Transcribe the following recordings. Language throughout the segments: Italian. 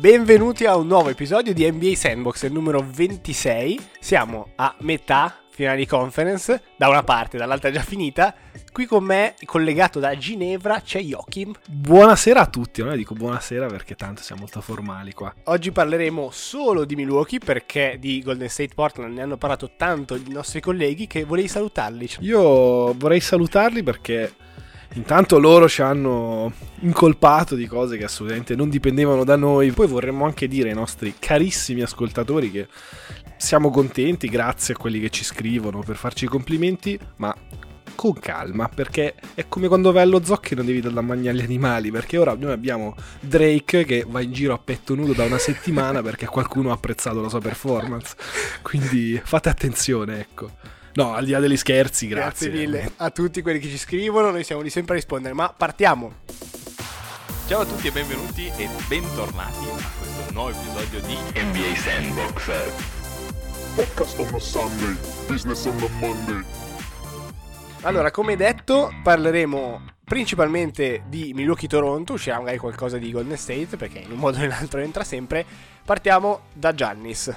benvenuti a un nuovo episodio di NBA Sandbox, il numero 26. Siamo a metà finale di conference, da una parte, dall'altra già finita. Qui con me, collegato da Ginevra, c'è Joachim. Buonasera a tutti, non dico buonasera perché tanto siamo molto formali qua. Oggi parleremo solo di Milwaukee perché di Golden State Portland ne hanno parlato tanto i nostri colleghi che vorrei salutarli. Io vorrei salutarli perché Intanto loro ci hanno incolpato di cose che assolutamente non dipendevano da noi. Poi vorremmo anche dire ai nostri carissimi ascoltatori che siamo contenti, grazie a quelli che ci scrivono per farci i complimenti, ma con calma, perché è come quando vai allo zoo che non devi dare da mangiare agli animali, perché ora noi abbiamo Drake che va in giro a petto nudo da una settimana perché qualcuno ha apprezzato la sua performance. Quindi fate attenzione, ecco. No, al di là degli scherzi, grazie. Grazie mille a tutti quelli che ci scrivono, noi siamo lì sempre a rispondere, ma partiamo. Ciao a tutti e benvenuti e bentornati a questo nuovo episodio di NBA Sandbox. Podcast on a Sunday, business on a Monday. Allora, come detto, parleremo principalmente di Milwaukee-Toronto, uscirà magari qualcosa di Golden State, perché in un modo o nell'altro entra sempre. Partiamo da Giannis.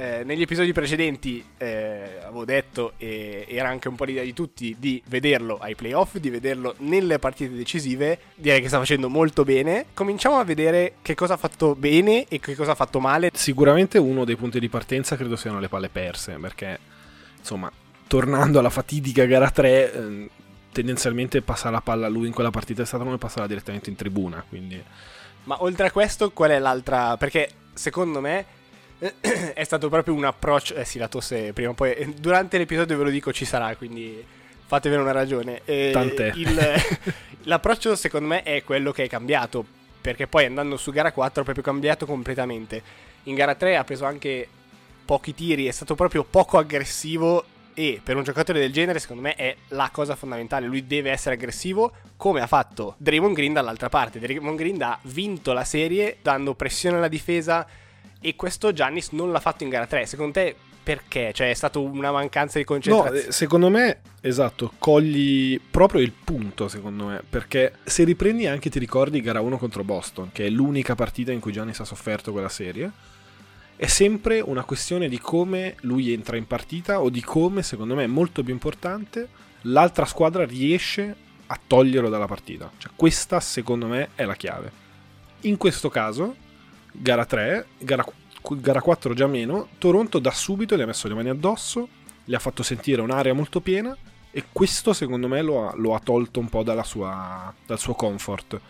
Eh, negli episodi precedenti eh, avevo detto, e era anche un po' l'idea di tutti, di vederlo ai playoff, di vederlo nelle partite decisive. Direi che sta facendo molto bene. Cominciamo a vedere che cosa ha fatto bene e che cosa ha fatto male. Sicuramente uno dei punti di partenza credo siano le palle perse, perché insomma, tornando alla fatidica gara 3, eh, tendenzialmente passa la palla a lui in quella partita è stata come passarla direttamente in tribuna, quindi... Ma oltre a questo, qual è l'altra? Perché secondo me è stato proprio un approccio. Eh sì, la tosse prima o poi. Eh, durante l'episodio ve lo dico ci sarà, quindi fatevene una ragione. Eh, Tant'è. Il, l'approccio secondo me è quello che è cambiato. Perché poi andando su gara 4 ha proprio cambiato completamente. In gara 3 ha preso anche pochi tiri, è stato proprio poco aggressivo. E per un giocatore del genere, secondo me, è la cosa fondamentale. Lui deve essere aggressivo, come ha fatto Draymond Green dall'altra parte. Draymond Green ha vinto la serie dando pressione alla difesa e questo Giannis non l'ha fatto in gara 3. Secondo te perché? Cioè è stata una mancanza di concentrazione? No, secondo me, esatto, cogli proprio il punto, secondo me, perché se riprendi anche ti ricordi gara 1 contro Boston, che è l'unica partita in cui Giannis ha sofferto quella serie, è sempre una questione di come lui entra in partita o di come, secondo me, è molto più importante, l'altra squadra riesce a toglierlo dalla partita. Cioè questa, secondo me, è la chiave. In questo caso, gara 3, gara, gara 4 già meno, Toronto da subito gli ha messo le mani addosso, gli ha fatto sentire un'area molto piena e questo secondo me lo ha, lo ha tolto un po' sua, dal suo comfort.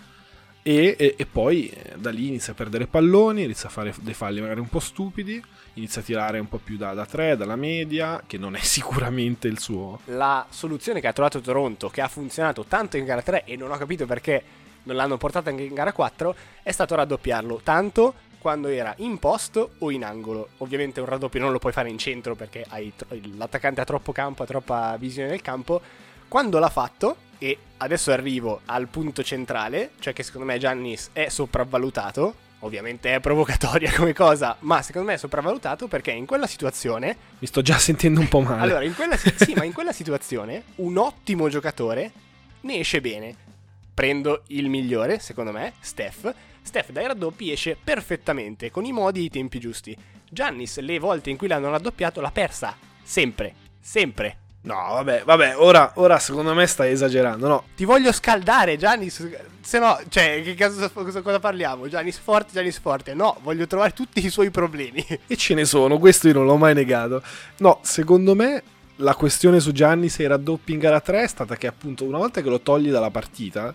E, e, e, poi eh, da lì inizia a perdere palloni, inizia a fare dei falli magari un po' stupidi, inizia a tirare un po' più da, da 3, dalla media, che non è sicuramente il suo. La soluzione che ha trovato Toronto, che ha funzionato tanto in gara 3 e non ho capito perché non l'hanno portato anche in gara 4, è stato raddoppiarlo tanto quando era in post o in angolo. Ovviamente un raddoppio non lo puoi fare in centro perché tro- l'attaccante ha troppo campo, ha troppa visione del campo. Quando l'ha fatto, e adesso arrivo al punto centrale, cioè che secondo me Giannis è sopravvalutato. Ovviamente è provocatoria come cosa, ma secondo me è sopravvalutato perché in quella situazione. Mi sto già sentendo un po' male. Allora, in quella, sì, ma in quella situazione un ottimo giocatore ne esce bene prendo il migliore, secondo me, Steph. Steph dai raddoppi esce perfettamente, con i modi e i tempi giusti. Giannis, le volte in cui l'hanno raddoppiato, l'ha persa. Sempre. Sempre. No, vabbè, vabbè, ora, ora secondo me stai esagerando, no? Ti voglio scaldare, Giannis. Se no, cioè, che caso, cosa, cosa parliamo? Giannis forte, Giannis forte. No, voglio trovare tutti i suoi problemi. E ce ne sono, questo io non l'ho mai negato. No, secondo me la questione su Giannis e i raddoppi in gara 3 è stata che appunto una volta che lo togli dalla partita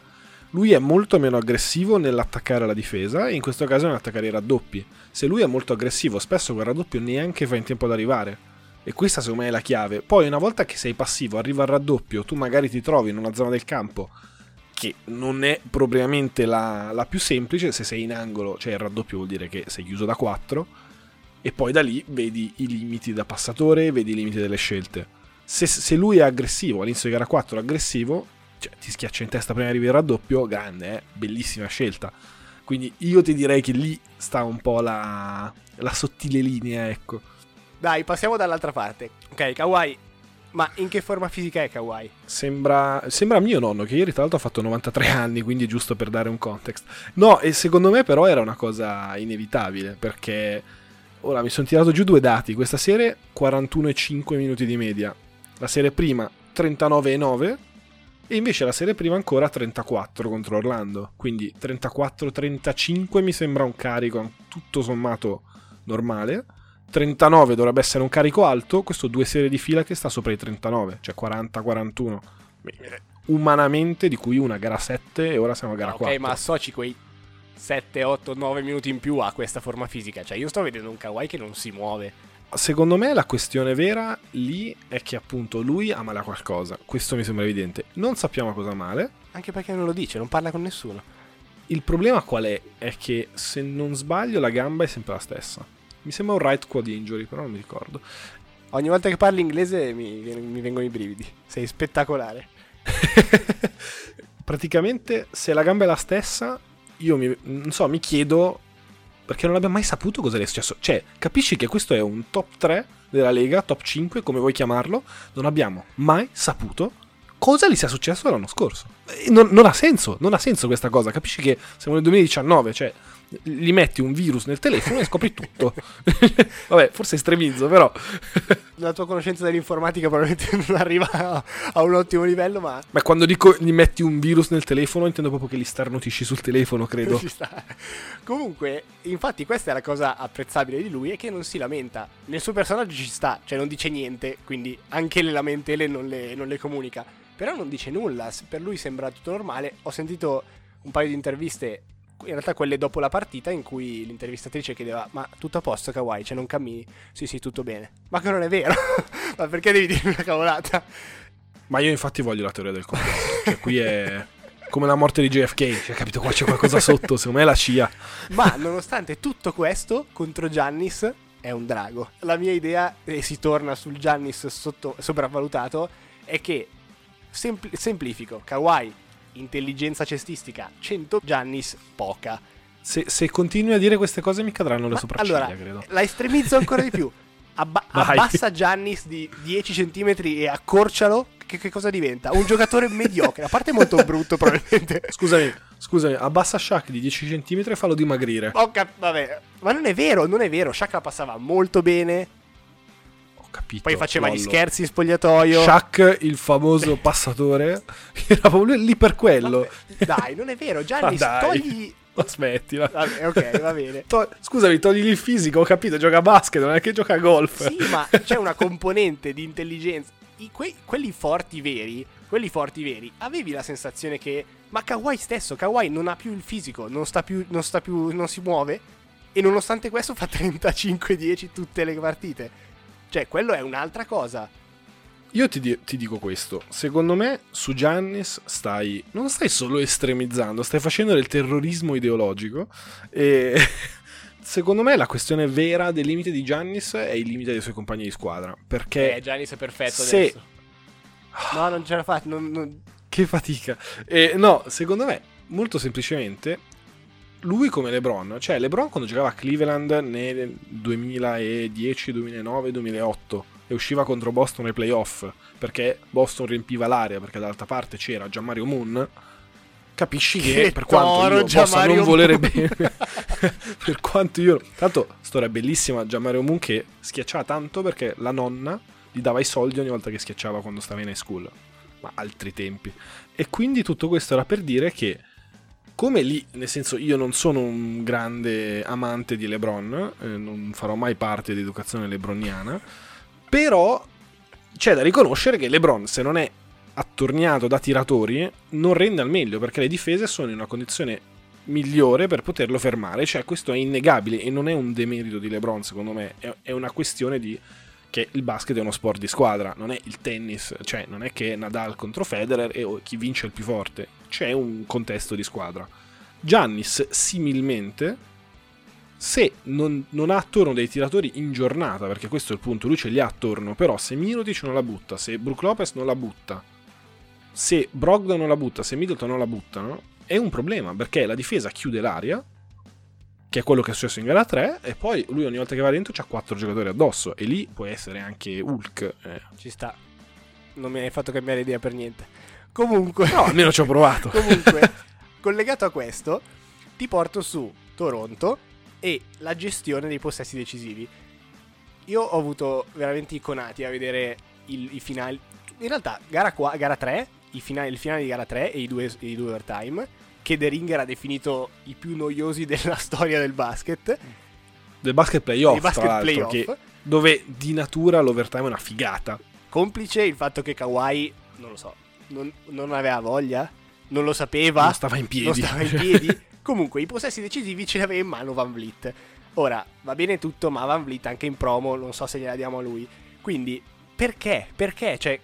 lui è molto meno aggressivo nell'attaccare la difesa e in questo caso nell'attaccare i raddoppi. Se lui è molto aggressivo, spesso quel raddoppio neanche fa in tempo ad arrivare. E questa secondo me è la chiave. Poi una volta che sei passivo, arriva il raddoppio, tu magari ti trovi in una zona del campo che non è propriamente la, la più semplice, se sei in angolo, cioè il raddoppio vuol dire che sei chiuso da 4, e poi da lì vedi i limiti da passatore, vedi i limiti delle scelte. Se, se lui è aggressivo, all'inizio di gara 4 è aggressivo, cioè, ti schiaccia in testa prima di arrivare il raddoppio, grande, eh? bellissima scelta. Quindi io ti direi che lì sta un po' la, la sottile linea, ecco. Dai, passiamo dall'altra parte. Ok, Kawhi Ma in che forma fisica è Kawhi? Sembra, sembra mio nonno, che ieri tra l'altro ha fatto 93 anni, quindi giusto per dare un context. No, e secondo me però era una cosa inevitabile, perché ora mi sono tirato giù due dati. Questa serie 41,5 minuti di media, la serie prima 39,9 e invece la serie prima ancora 34 contro Orlando. Quindi 34-35 mi sembra un carico tutto sommato normale. 39 dovrebbe essere un carico alto, questo due serie di fila che sta sopra i 39, cioè 40-41. Umanamente, di cui una gara 7 e ora siamo a gara ok, 4. ma associ quei 7, 8, 9 minuti in più a questa forma fisica. Cioè, io sto vedendo un Kawhi che non si muove. Secondo me la questione vera lì è che appunto lui ha male a qualcosa. Questo mi sembra evidente. Non sappiamo cosa male. Anche perché non lo dice, non parla con nessuno. Il problema qual è? È che se non sbaglio la gamba è sempre la stessa. Mi sembra un right quad injury, però non mi ricordo. Ogni volta che parli inglese mi, mi vengono i brividi. Sei spettacolare. Praticamente, se la gamba è la stessa, io mi, non so, mi chiedo perché non abbiamo mai saputo cosa le è successo. Cioè, capisci che questo è un top 3 della Lega, top 5, come vuoi chiamarlo. Non abbiamo mai saputo cosa gli sia successo l'anno scorso. Non, non, ha senso, non ha senso questa cosa. Capisci che siamo nel 2019, cioè gli metti un virus nel telefono e scopri tutto. Vabbè, forse estremizzo, però. La tua conoscenza dell'informatica probabilmente non arriva a, a, un ottimo livello, ma... Ma quando dico gli metti un virus nel telefono, intendo proprio che li starnutisci sul telefono, credo. Ci sta. Comunque, infatti questa è la cosa apprezzabile di lui, è che non si lamenta. Nel suo personaggio ci sta, cioè non dice niente, quindi anche le lamentele non le, non le comunica. Però non dice nulla, per lui sembra tutto normale. Ho sentito un paio di interviste in realtà quelle dopo la partita in cui l'intervistatrice chiedeva ma tutto a posto Kawhi, cioè non cammini? Sì sì tutto bene. Ma che non è vero, ma perché devi dire una cavolata? Ma io infatti voglio la teoria del complotto, cioè qui è come la morte di JFK, cioè capito qua c'è qualcosa sotto, secondo me è la CIA. Ma nonostante tutto questo, contro Giannis è un drago. La mia idea, e si torna sul Giannis sotto, sopravvalutato, è che sempl- semplifico, Kawhi intelligenza cestistica 100, Giannis poca. Se, se, continui a dire queste cose mi cadranno le Ma sopracciglia, allora, credo. La estremizzo ancora di più. Abba- abbassa Giannis di 10 cm e accorcialo. Che, che, cosa diventa? Un giocatore mediocre. A parte molto brutto, probabilmente. Scusami, scusami, abbassa Shaq di 10 cm e fallo dimagrire. Oh, cap- vabbè. Ma non è vero, non è vero. Shaq la passava molto bene. Capito. Poi faceva lollo. gli scherzi in spogliatoio. Shaq, il famoso passatore, era proprio lì per quello. Vabbè, dai, non è vero. Giannis, togli. Ma smettila. Vabbè, ok, va bene. To- scusami, togli il fisico, ho capito, gioca a basket, non è che gioca a golf. Sì, ma c'è una componente di intelligenza. I, que- quelli forti veri, quelli forti veri, avevi la sensazione che... Ma Kawhi stesso, Kawhi non ha più il fisico, non sta più, non sta più, non si muove. E nonostante questo fa 35-10 tutte le partite. Cioè, quello è un'altra cosa. Io ti, di- ti, dico questo, secondo me su Giannis stai, non stai solo estremizzando, stai facendo del terrorismo ideologico e secondo me la questione vera del limite di Giannis è il limite dei suoi compagni di squadra, perché... Eh, Giannis è perfetto se... adesso. No, non ce la fa, non, non... Che fatica. Eh, no, secondo me, molto semplicemente, lui come LeBron, cioè LeBron quando giocava a Cleveland nel 2010, 2009, 2008 e usciva contro Boston nei playoff perché Boston riempiva l'area perché dall'altra parte c'era Gianmario Moon capisci che, Che per quanto io possa non volere Moon. bene per quanto io tanto storia bellissima Gianmario Moon che schiacciava tanto perché la nonna gli dava i soldi ogni volta che schiacciava quando stava in high school ma altri tempi e quindi tutto questo era per dire che come lì, nel senso io non sono un grande amante di LeBron, eh, non farò mai parte di educazione lebroniana, però c'è da riconoscere che LeBron se non è attorniato da tiratori non rende al meglio perché le difese sono in una condizione migliore per poterlo fermare, cioè questo è innegabile e non è un demerito di LeBron secondo me, è, una questione di che il basket è uno sport di squadra, non è il tennis, cioè non è che Nadal contro Federer e oh, chi vince è il più forte, c'è un contesto di squadra. Giannis similmente, se non, non, ha attorno dei tiratori in giornata, perché questo è il punto, lui ce li ha attorno, però se Mirotic non la butta, se Brook Lopez non la butta, se Brogdon non la butta, se Middleton non la buttano, è un problema, perché la difesa chiude l'aria, che è quello che è successo in gara 3, e poi lui ogni volta che va dentro c'ha 4 giocatori addosso, e lì può essere anche Hulk. Eh. Ci sta. non mi hai fatto cambiare idea per niente. Comunque, No, almeno ci ho provato. comunque collegato a questo, ti porto su Toronto e la gestione dei possessi decisivi. Io ho avuto veramente iconati a vedere il- i finali. In realtà, gara, qua- gara 3, i finali, il finale di gara 3 e i due, e i due overtime, che The Ringer ha definito i più noiosi della storia del basket. Del basket playoff, dei basket playoff. che- dove di natura l'overtime è una figata. Complice il fatto che Kawhi, non lo so, non, non aveva voglia, non lo sapeva, Non stava in piedi. non stava in piedi. Comunque, i possessi decisivi ce li aveva in mano Van Vliet. Ora, va bene tutto, ma Van Vliet anche in promo, non so se gliela diamo a lui. Quindi, perché? Perché? Cioè,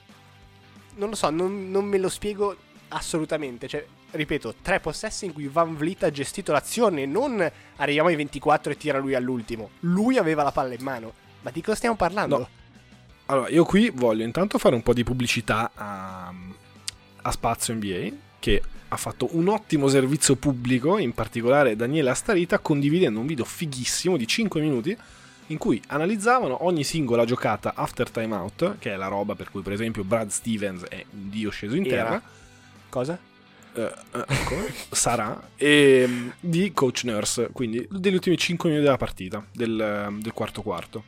non lo so, non, non me lo spiego assolutamente. Cioè, ripeto, tre possessi in cui Van Vliet ha gestito l'azione, non arriviamo ai 24 e tira lui all'ultimo. Lui aveva la palla in mano. Ma di cosa stiamo parlando? No. Allora, io qui voglio intanto fare un po' di pubblicità a, a Spazio NBA, che ha fatto un ottimo servizio pubblico, in particolare Daniele Astarita, condividendo un video fighissimo di 5 minuti in cui analizzavano ogni singola giocata after timeout, che è la roba per cui per esempio Brad Stevens è un dio sceso in Era. terra, Cosa? eh, eh, come? sarà, e mm, di Coach Nurse, quindi degli ultimi 5 minuti della partita, del, del quarto quarto.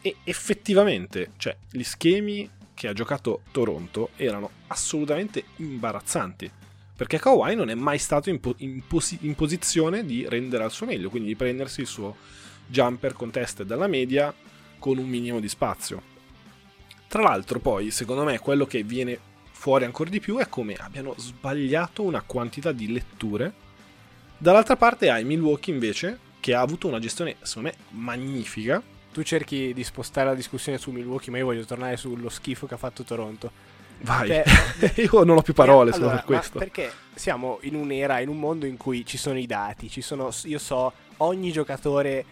E effettivamente, cioè, gli schemi che ha giocato Toronto erano assolutamente imbarazzanti. Perché Kawhi non è mai stato in, po- in posi- in posizione di rendere al suo meglio, quindi di prendersi il suo jumper contested dalla media con un minimo di spazio. Tra l'altro, poi, secondo me, quello che viene fuori ancora di più è come abbiano sbagliato una quantità di letture. Dall'altra parte hai Milwaukee invece, che ha avuto una gestione, secondo me, magnifica. Tu cerchi di spostare la discussione su Milwaukee, ma io voglio tornare sullo schifo che ha fatto Toronto. Vai, Cioè, io non ho più parole solo allora, per questo. perché siamo in un'era, in un mondo in cui ci sono i dati, ci sono, io so ogni giocatore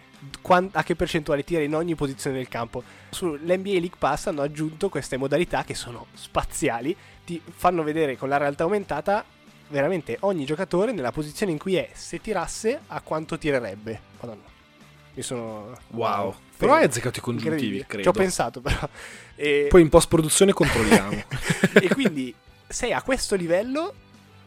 a che percentuale tira in ogni posizione del campo. Sull'NBA League Pass hanno aggiunto queste modalità che sono spaziali, ti fanno vedere con la realtà aumentata veramente ogni giocatore nella posizione in cui è, se tirasse a quanto tirerebbe. Madonna. Mi sono Wow. Però hai azzeccato i congiuntivi, credo. Ci ho pensato però. E- Poi in post-produzione controlliamo. e quindi sei a questo livello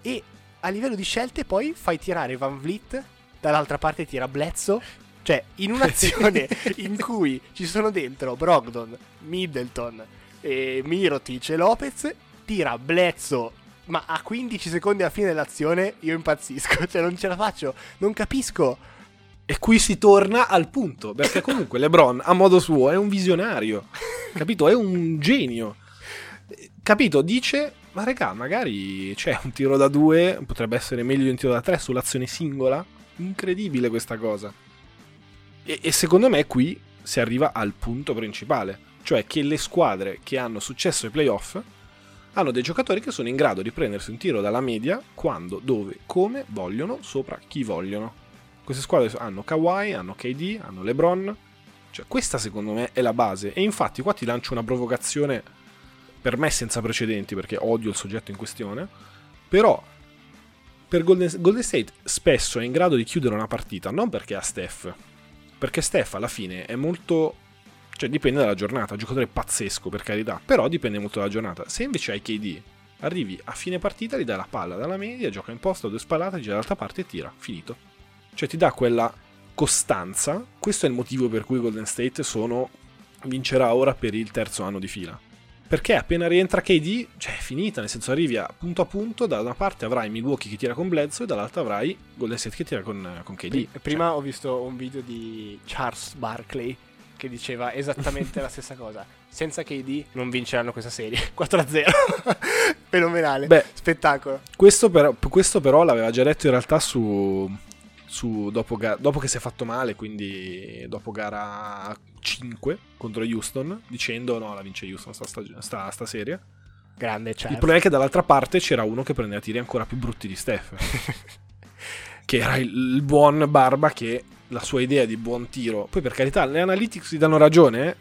e a livello di scelte poi fai tirare Van Vliet, dall'altra parte tira Bledsoe. Cioè, in un'azione in cui ci sono dentro Brogdon, Middleton, e Mirotic e Lopez, tira Bledsoe, ma a 15 secondi alla fine dell'azione io impazzisco. Cioè, non ce la faccio, non capisco. E qui si torna al punto, perché comunque LeBron, a modo suo, è un visionario. Capito? È un genio. Capito? Dice, ma regà, magari c'è un tiro da due, potrebbe essere meglio di un tiro da tre sull'azione singola. Incredibile questa cosa. E, e secondo me qui si arriva al punto principale, cioè che le squadre che hanno successo ai playoff hanno dei giocatori che sono in grado di prendersi un tiro dalla media quando, dove, come vogliono, sopra chi vogliono. Queste squadre hanno Kawhi, hanno KD, hanno LeBron. Cioè, questa secondo me è la base. E infatti qua ti lancio una provocazione per me senza precedenti, perché odio il soggetto in questione. Però per Golden, Golden State spesso è in grado di chiudere una partita, non perché ha Steph, perché Steph alla fine è molto... Cioè dipende dalla giornata, un giocatore pazzesco per carità, però dipende molto dalla giornata. Se invece hai KD, arrivi a fine partita, gli dai la palla dalla media, gioca in posto, due spallate, gira dall'altra parte e tira, finito. Cioè ti dà quella costanza, questo è il motivo per cui Golden State sono vincerà ora per il terzo anno di fila. Perché appena rientra KD, cioè è finita, nel senso arrivi a punto a punto, da una parte avrai Milwaukee che tira con Bledsoe e dall'altra avrai Golden State che tira con, con KD. Pri- Prima ho visto un video di Charles Barkley che diceva esattamente la stessa cosa. Senza KD non vinceranno questa serie. 4-0. Fenomenale. Beh, Spettacolo. Questo però, questo però l'aveva già detto in realtà su, su dopo, ga- dopo che si è fatto male, quindi dopo gara 5 contro Houston, dicendo no, la vince Houston sta, stag- sta, sta serie. Grande Il Charles. problema è che dall'altra parte c'era uno che prendeva tiri ancora più brutti di Steph, che era il, il buon Barba che la sua idea di buon tiro, poi per carità le analytics gli danno ragione, eh.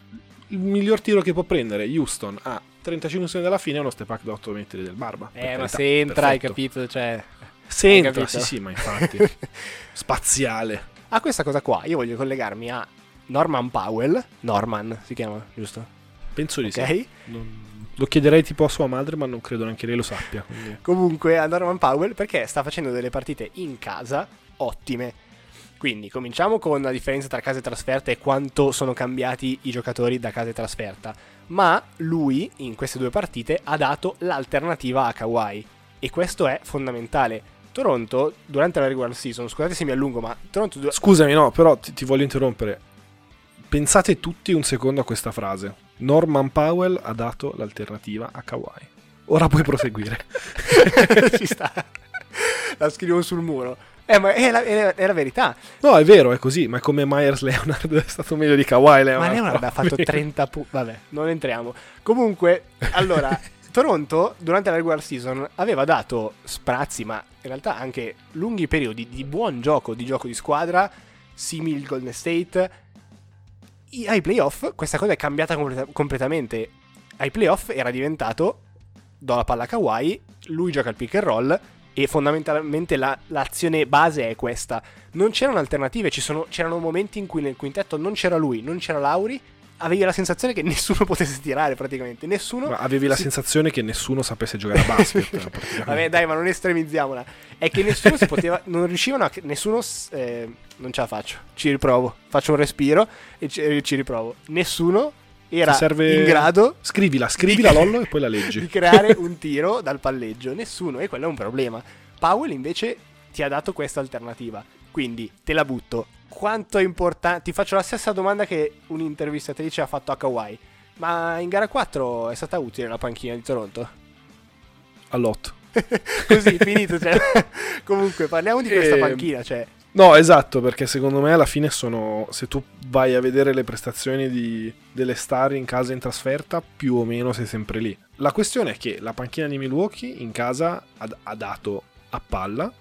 il miglior tiro che può prendere Houston a 35 secondi dalla fine è uno step back da 8 metri del Barba. Eh, ma carità, se entra, hai perfetto. capito? Cioè... Se Hai entra, capito? sì, sì, ma infatti. Spaziale. A questa cosa qua io voglio collegarmi a Norman Powell. Norman si chiama, giusto? Penso di Ok? sì. Non- Lo chiederei tipo a sua madre, ma non credo neanche lei lo sappia. quindi- Comunque a Norman Powell perché sta facendo delle partite in casa ottime. Quindi cominciamo con la differenza tra casa e trasferta e quanto sono cambiati i giocatori da casa e trasferta. Ma lui in queste due partite ha dato l'alternativa a Kawhi e questo è fondamentale. Toronto durante la regular season, scusate se mi allungo, ma Toronto du- Scusami, no, però ti, ti voglio interrompere. Pensate tutti un secondo a questa frase. Norman Powell ha dato l'alternativa a Kawhi. Ora puoi proseguire. ci sta. La scrivo sul muro. Eh, ma è la, è la- è la verità. No, è vero, è così, ma è come Myers Leonard è stato meglio di Kawhi Leonard. Ma Leonard ha fatto 30 punti. Vabbè, non entriamo. Comunque, allora, Toronto durante la regular season aveva dato sprazzi, ma in realtà anche lunghi periodi di buon gioco, di gioco di squadra, simili il Golden State. I- ai playoff questa cosa è cambiata completa- completamente. Ai playoff era diventato do la palla a Kawhi, lui gioca il pick and roll e fondamentalmente la- l'azione base è questa. Non c'erano alternative, sono- c'erano momenti in cui nel quintetto non c'era lui, non c'era Lauri, avevi la sensazione che nessuno potesse tirare praticamente, nessuno... Ma avevi la si- sensazione che nessuno sapesse giocare a basket. Vabbè dai, ma non estremizziamola. È che nessuno si poteva... Non riuscivano a... Nessuno... eh, non ce la faccio. Ci riprovo. Faccio un respiro e ci, ci riprovo. Nessuno era serve- in grado Scrivila, scrivila Lollo e poi la leggi. di creare un tiro dal palleggio. Nessuno, e quello è un problema. Powell invece ti ha dato questa alternativa. Quindi te la butto. Quanto è importante? Ti faccio la stessa domanda che un'intervistatrice ha fatto a Kawhi. Ma in gara 4 è stata utile la panchina di Toronto? All'otto. Così, finito. Cioè. Comunque, parliamo di questa Ehm, panchina. Cioè, No, esatto, perché secondo me alla fine sono. Se tu vai a vedere le prestazioni di- delle star in casa e in trasferta, più o meno sei sempre lì. La questione è che la panchina di Milwaukee in casa ha, ha dato a palla,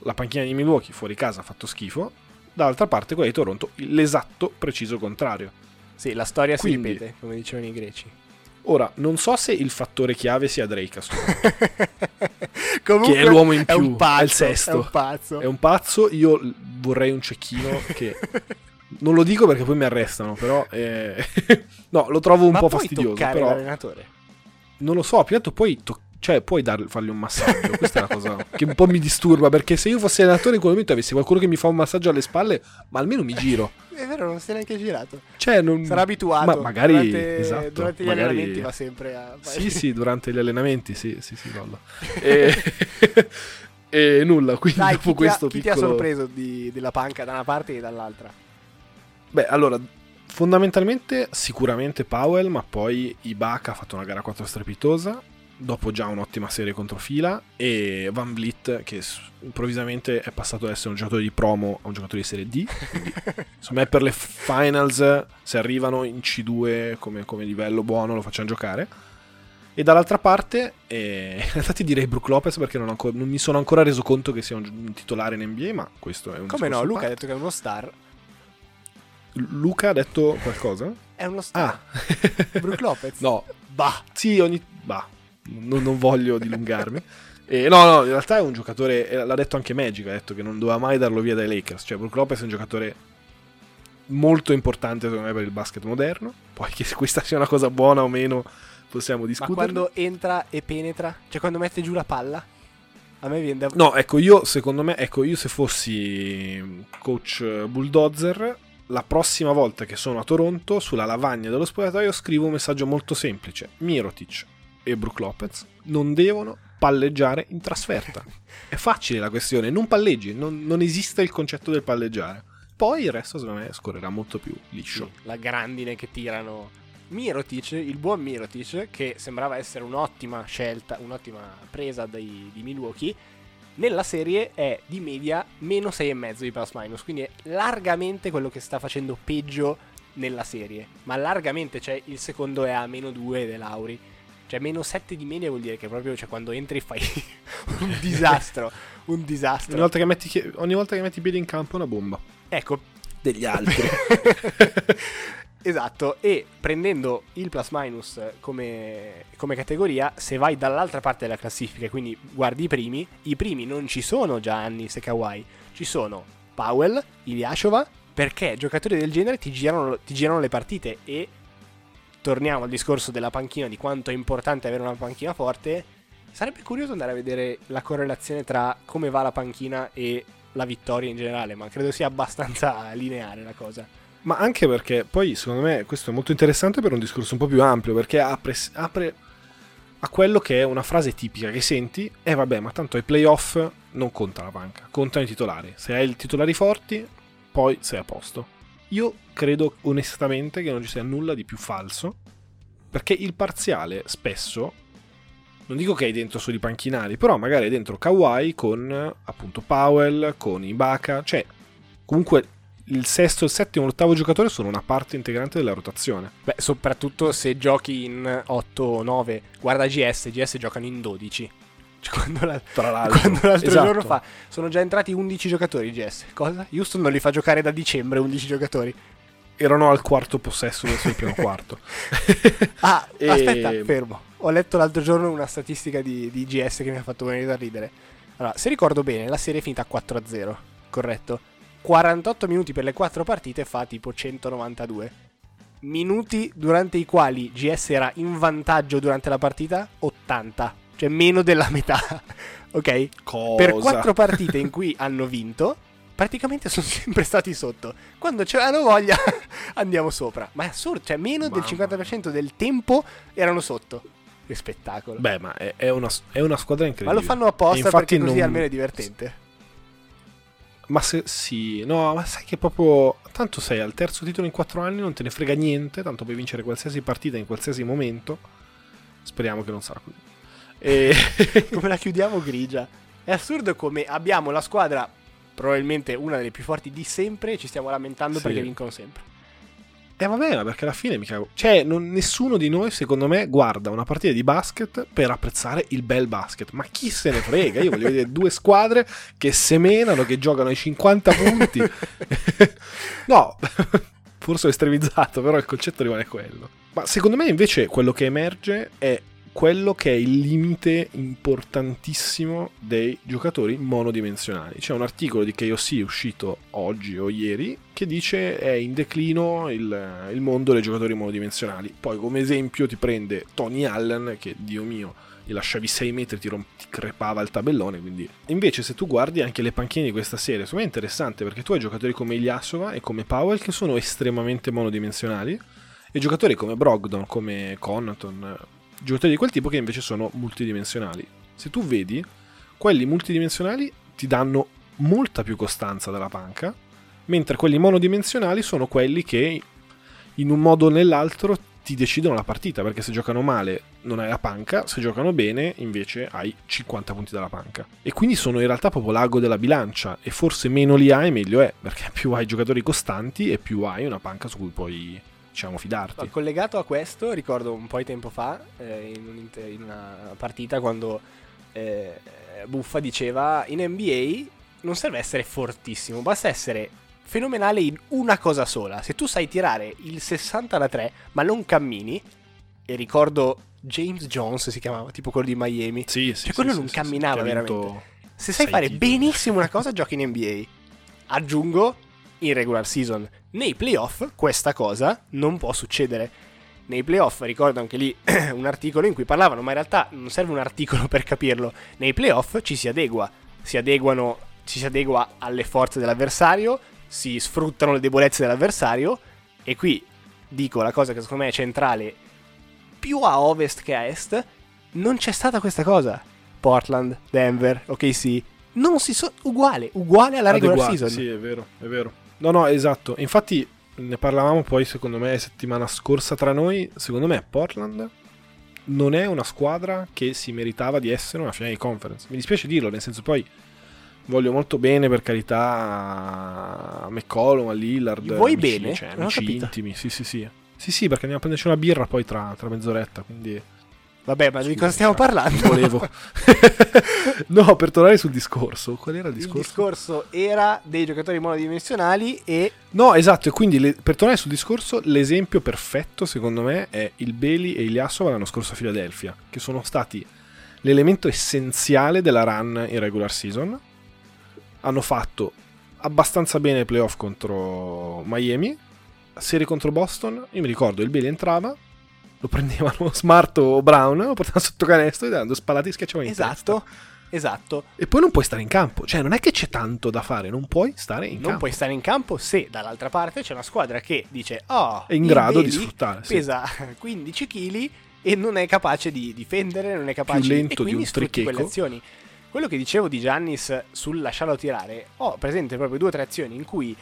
la panchina di Milwaukee fuori casa ha fatto schifo, dall'altra parte quella di Toronto l'esatto preciso contrario. sì, la storia Quindi- si ripete, come dicevano i greci. Ora, non so se il fattore chiave sia Drake Comunque, Che è l'uomo in è un più, pazzo, è il sesto. È un pazzo. È un pazzo, io vorrei un cecchino che... Non lo dico perché poi mi arrestano, però... eh, no, lo trovo un Ma po' fastidioso, però... l'allenatore? Non lo so, più poi... to- cioè, puoi dar- fargli un massaggio. Questa è una cosa che un po' mi disturba, perché se io fossi allenatore in quel momento avessi qualcuno che mi fa un massaggio alle spalle, ma almeno mi giro. È vero, non si è neanche girato. Cioè, non... Sarà abituato. Ma magari... Durante, esatto, durante gli magari- allenamenti va sempre a... Sì, sì, durante gli allenamenti, sì, sì, sì, Lollo. E... e nulla, quindi Dai, dopo chi, ti ha, questo chi ti ha piccolo... sorpreso di- della panca da una parte e dall'altra? Beh, allora, fondamentalmente sicuramente Powell, ma poi Ibaka ha fatto una gara 4 strepitosa, dopo già un'ottima serie contro fila, e Van Vliet che improvvisamente è passato ad essere un giocatore di promo a un giocatore di serie D. Quindi, Insomma, me per le finals, se arrivano in C2 come, come livello buono, lo facciamo giocare. E dall'altra parte, eh, in realtà ti direi Brook Lopez perché non, ancora- non mi sono ancora reso conto che sia un, un titolare in NBA, ma questo è un Come no, Luca ha parte. detto che è uno star. Luca ha detto qualcosa? È uno star. Ah, Brook Lopez. no, Bah. sì, ogni... Bah, non, non voglio dilungarmi. Eh, no, no, in realtà è un giocatore, eh, l'ha detto anche Magic, ha detto che non doveva mai darlo via dai Lakers. Cioè, Brook Lopez è un giocatore molto importante secondo me per il basket moderno. Poi che se questa sia una cosa buona o meno possiamo Ma discutere. quando entra e penetra, cioè quando mette giù la palla, a me viene da... No, ecco, io secondo me, ecco, io se fossi coach bulldozer, la prossima volta che sono a Toronto, sulla lavagna dello spogliatoio scrivo un messaggio molto semplice. Mirotic e Brook Lopez non devono palleggiare in trasferta. È facile la questione, non palleggi, non, non esiste il concetto del palleggiare. Poi il resto secondo me scorrerà molto più liscio. la grandine che tirano. Mirotic, il buon Mirotic, che sembrava essere un'ottima scelta, un'ottima presa dai- di Milwaukee, nella serie è di media meno 6,5 di plus minus, quindi è largamente quello che sta facendo peggio nella serie, ma largamente, cioè il secondo è a meno 2 dell'Auri, cioè meno 7 di media vuol dire che proprio cioè, quando entri fai un disastro, un Ogni disastro. volta, che metti, ogni volta che metti i piedi in campo è una bomba. Ecco, Degli altri. esatto, e prendendo il plus minus come, come categoria, se vai dall'altra parte della classifica, quindi guardi i primi, i primi non ci sono Giannis e Kawhi, ci sono Powell, Ilyashova, perché giocatori del genere ti girano, ti girano le partite e torniamo al discorso della panchina, di quanto è importante avere una panchina forte, sarebbe curioso andare a vedere la correlazione tra come va la panchina e la vittoria in generale, ma credo sia abbastanza lineare la cosa. Ma anche perché poi secondo me questo è molto interessante per un discorso un po' più ampio, perché apre, apre a quello che è una frase tipica che senti, e eh vabbè, ma tanto ai playoff non conta la panca, contano i titolari. Se hai i titolari forti, poi sei a posto. Io credo onestamente che non ci sia nulla di più falso, perché il parziale spesso, non dico che hai dentro solo i panchinari, però magari hai dentro Kawhi con appunto Powell, con Ibaka, cioè comunque il sesto, il settimo l'ottavo giocatore sono una parte integrante della rotazione. Beh, soprattutto se giochi in 8 o 9. Guarda GS, GS giocano in 12. Cioè, quando, la, Tra l'altro, quando l'altro esatto. giorno fa sono già entrati 11 giocatori GS. Cosa? Houston non li fa giocare da dicembre 11 giocatori. Erano al quarto possesso verso il primo quarto. Ah, E- aspetta, fermo. Ho letto l'altro giorno una statistica di, di GS che mi ha fatto venire da ridere. Allora, se ricordo bene, la serie è finita 4-0, corretto? 48 minuti per le 4 partite fa tipo 192. Minuti durante i quali GS era in vantaggio durante la partita? 80. Cioè meno della metà. ok? Cosa? Per 4 partite in cui hanno vinto, praticamente sono sempre stati sotto. Quando ce l'hanno voglia, andiamo sopra. Ma è assurdo, cioè meno del Mamma 50% del tempo erano sotto. Che spettacolo. Beh, ma è, è una, è una squadra Ma incredibile. lo fanno apposta perché così non- almeno è divertente. Ma se sì, no, ma sai che proprio. Tanto sei al terzo titolo in quattro anni, non te ne frega niente, tanto puoi vincere qualsiasi partita in qualsiasi momento. Speriamo che non sarà così. E... come la chiudiamo grigia. È assurdo come abbiamo la squadra, probabilmente una delle più forti di sempre, e ci stiamo lamentando Sì. perché vincono sempre. Eh vabbè, ma perché alla fine mica... Cioè, non- nessuno di noi, secondo me, guarda una partita di basket per apprezzare il bel basket. Ma chi se ne frega? Io voglio vedere due squadre che semenano, che giocano ai 50 punti. no, forse ho estremizzato, però il concetto rimane quello. Ma secondo me invece quello che emerge è quello che è il limite importantissimo dei giocatori monodimensionali. C'è un articolo di KOC uscito oggi o ieri che dice è in declino il, il mondo dei giocatori monodimensionali. Poi come esempio ti prende Tony Allen che, Dio mio, gli lasciavi 6 metri, ti, rom- ti crepava il tabellone. Quindi. Invece, se tu guardi anche le panchine di questa serie, secondo me è interessante perché tu hai giocatori come Ilyasova e come Powell che sono estremamente monodimensionali, e giocatori come Brogdon, come Connaughton, giocatori di quel tipo che invece sono multidimensionali. Se tu vedi, quelli multidimensionali ti danno molta più costanza dalla panca, mentre quelli monodimensionali sono quelli che in un modo o nell'altro ti decidono la partita, perché se giocano male non hai la panca, se giocano bene invece hai 50 punti dalla panca. E quindi sono in realtà proprio l'ago della bilancia, e forse meno li hai meglio è, perché più hai giocatori costanti e più hai una panca su cui puoi, diciamo, fidarti. Ma collegato a questo, ricordo un po' di tempo fa, eh, in, un inter- in una partita, quando eh, Buffa diceva in NBA non serve essere fortissimo, basta essere fenomenale in una cosa sola. Se tu sai tirare il 60 da 3, ma non cammini, e ricordo James Jones si chiamava, tipo quello di Miami. Sì, sì, Cioè, sì, quello sì, non sì, camminava veramente. Se sai fare titoli. benissimo una cosa, giochi in NBA. Aggiungo, in regular season, nei playoff, questa cosa non può succedere. Nei playoff, ricordo anche lì un articolo in cui parlavano, ma in realtà non serve un articolo per capirlo. Nei playoff ci si adegua, si adeguano, ci si adegua alle forze dell'avversario, si sfruttano le debolezze dell'avversario, e qui dico la cosa che secondo me è centrale, più a ovest che a est, non c'è stata questa cosa. Portland, Denver, OKC, non si sono uguale, uguale alla regular adeguati, season. Sì, è vero, è vero. No, no, esatto. Infatti ne parlavamo poi secondo me settimana scorsa tra noi, secondo me Portland non è una squadra che si meritava di essere una finale di conference. Mi dispiace dirlo, nel senso poi voglio molto bene per carità a McCollum, a Lillard. Vuoi amici, bene? Cioè, amici intimi, sì, sì, sì. Sì, sì, perché andiamo a prenderci una birra poi tra, tra mezz'oretta, quindi... Vabbè, ma di cosa stiamo cioè, parlando? Volevo. no, per tornare sul discorso. Qual era il Il discorso? discorso era dei giocatori monodimensionali e No, esatto, e quindi le- per tornare sul discorso, l'esempio perfetto secondo me è il Beli e il Ilyasova l'anno scorso a Philadelphia, che sono stati l'elemento essenziale della run in regular season. Hanno fatto abbastanza bene i playoff contro Miami, serie contro Boston, io mi ricordo il Beli entrava, lo prendevano Smart o Brown, lo portavano sotto canestro e dando spallate e schiacciavano in Esatto, testa. esatto. E poi non puoi stare in campo. Cioè, non è che c'è tanto da fare, non puoi stare in Non campo. puoi stare in campo se dall'altra parte c'è una squadra che dice oh, È in grado di sfruttare, sì. Pesa 15 kg e non è capace di difendere, non è capace Più lento di quindi un tricheco. quelle azioni. Quello che dicevo di Giannis sul lasciarlo tirare, ho presente proprio due o tre azioni in cui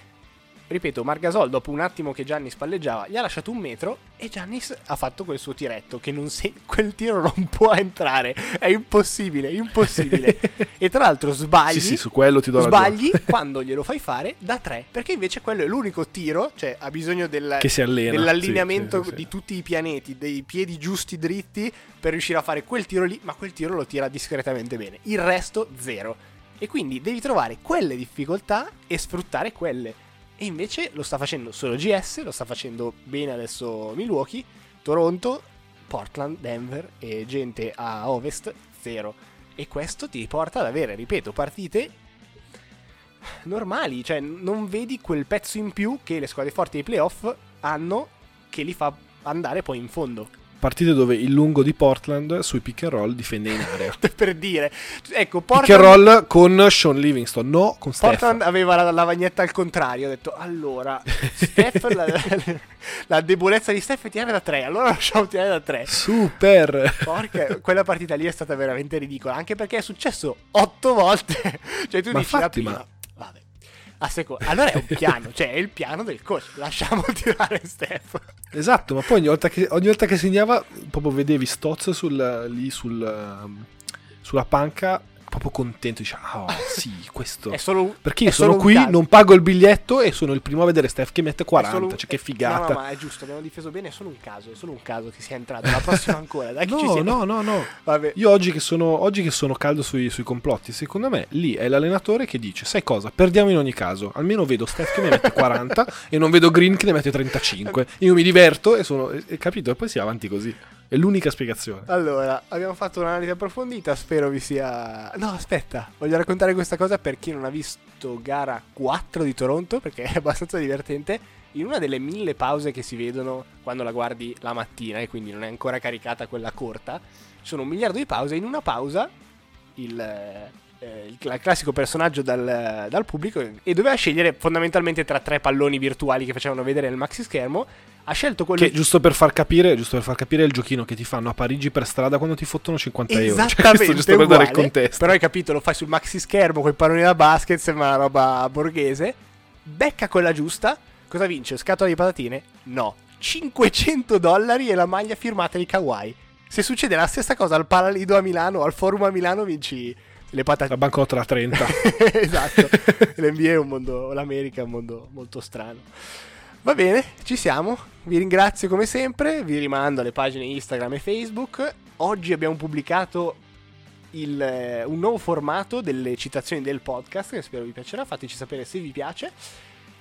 ripeto, Margasol dopo un attimo che Giannis palleggiava, gli ha lasciato un metro e Giannis ha fatto quel suo tiretto che non se- quel tiro non può entrare, è impossibile, impossibile. e tra l'altro sbagli, Sì, sì, su quello ti do sbagli quando glielo fai fare da tre, perché invece quello è l'unico tiro, cioè ha bisogno del, Che si allena. dell'allineamento Sì, di tutti i pianeti, dei piedi giusti dritti per riuscire a fare quel tiro lì, ma quel tiro lo tira discretamente bene. Il resto zero. E quindi devi trovare quelle difficoltà e sfruttare quelle. E invece lo sta facendo solo GS, lo sta facendo bene adesso Milwaukee, Toronto, Portland, Denver e gente a ovest zero. E questo ti porta ad avere, ripeto, partite normali, cioè non vedi quel pezzo in più che le squadre forti dei playoff hanno che li fa andare poi in fondo. Partite dove il lungo di Portland sui pick and roll difende in area. per dire, ecco, pick and Portland, roll con Sean Livingston, no con Steph. Portland aveva la lavagnetta al contrario. Ho detto, allora, Steph, la, la debolezza di Steph è tirare da 3, allora lasciamo tirare da 3. Super! Porca, quella partita lì è stata veramente ridicola, anche perché è successo 8 volte. cioè tu Ma dici la infatti, prima, ma- seconda, allora è un piano, cioè è il piano del coach, lasciamo tirare Steph. Esatto, ma poi ogni volta che, ogni volta che segnava, proprio vedevi Stotz sul, lì sul, um, sulla panca, proprio contento. Dice, ah, sì, questo. È solo Perché io sono solo qui, caso. non pago il biglietto e sono il primo a vedere Steph che mette È solo 40. un- Cioè, che No, figata. no, ma è giusto, abbiamo difeso bene, è solo un caso, è solo un caso che sia entrato. La prossima ancora, dai No, no, no, no. Vabbè. Io oggi che sono, oggi che sono caldo sui, sui complotti, secondo me lì è l'allenatore che dice: Sai cosa? Perdiamo in ogni caso. Almeno vedo Steph che ne mette 40 e non vedo Green che ne mette 35. Io mi diverto e sono. e capito? E poi si va avanti così. È l'unica spiegazione. Allora, abbiamo fatto un'analisi approfondita, spero vi sia... No, aspetta, voglio raccontare questa cosa per chi non ha visto gara 4 di Toronto, perché è abbastanza divertente. In una delle mille pause che si vedono quando la guardi la mattina e quindi non è ancora caricata quella corta, sono un miliardo di pause. In una pausa il, eh, il cla- classico personaggio dal, dal pubblico e doveva scegliere fondamentalmente tra tre palloni virtuali che facevano vedere nel maxi schermo. Ha scelto quello Che giusto per far capire, giusto per far capire il giochino che ti fanno a Parigi per strada quando ti fottono 50 euro. Cioè, giusto per dare il uguale, contesto. Però hai capito, lo fai sul maxi schermo con i palloni da basket, sembra una roba borghese. Becca quella giusta. Cosa vince? Scatola di patatine? No. 500 dollari e la maglia firmata di Kawhi. Se succede la stessa cosa al Palalido a Milano o al Forum a Milano, vinci le La patatine. bancotta da 30. esatto. L'NBA è un mondo, l'America è un mondo molto strano. Va bene, ci siamo. Vi ringrazio come sempre. Vi rimando alle pagine Instagram e Facebook. Oggi abbiamo pubblicato il, eh, un nuovo formato delle citazioni del podcast che spero vi piacerà. Fateci sapere se vi piace.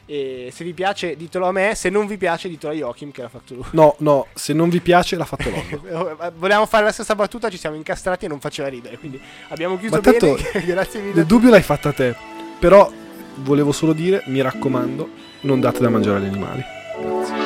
E se vi piace ditelo a me, se non vi piace ditelo a Joachim che l'ha fatto lui. No, no, se non vi piace l'ha fatto Lollo. Volevamo fare la stessa battuta, ci siamo incastrati e non faceva ridere. Quindi abbiamo chiuso Ma tanto bene. Grazie mille. Nel dubbio l'hai fatta te. Però volevo solo dire, mi raccomando, non date da mangiare agli animali. Grazie.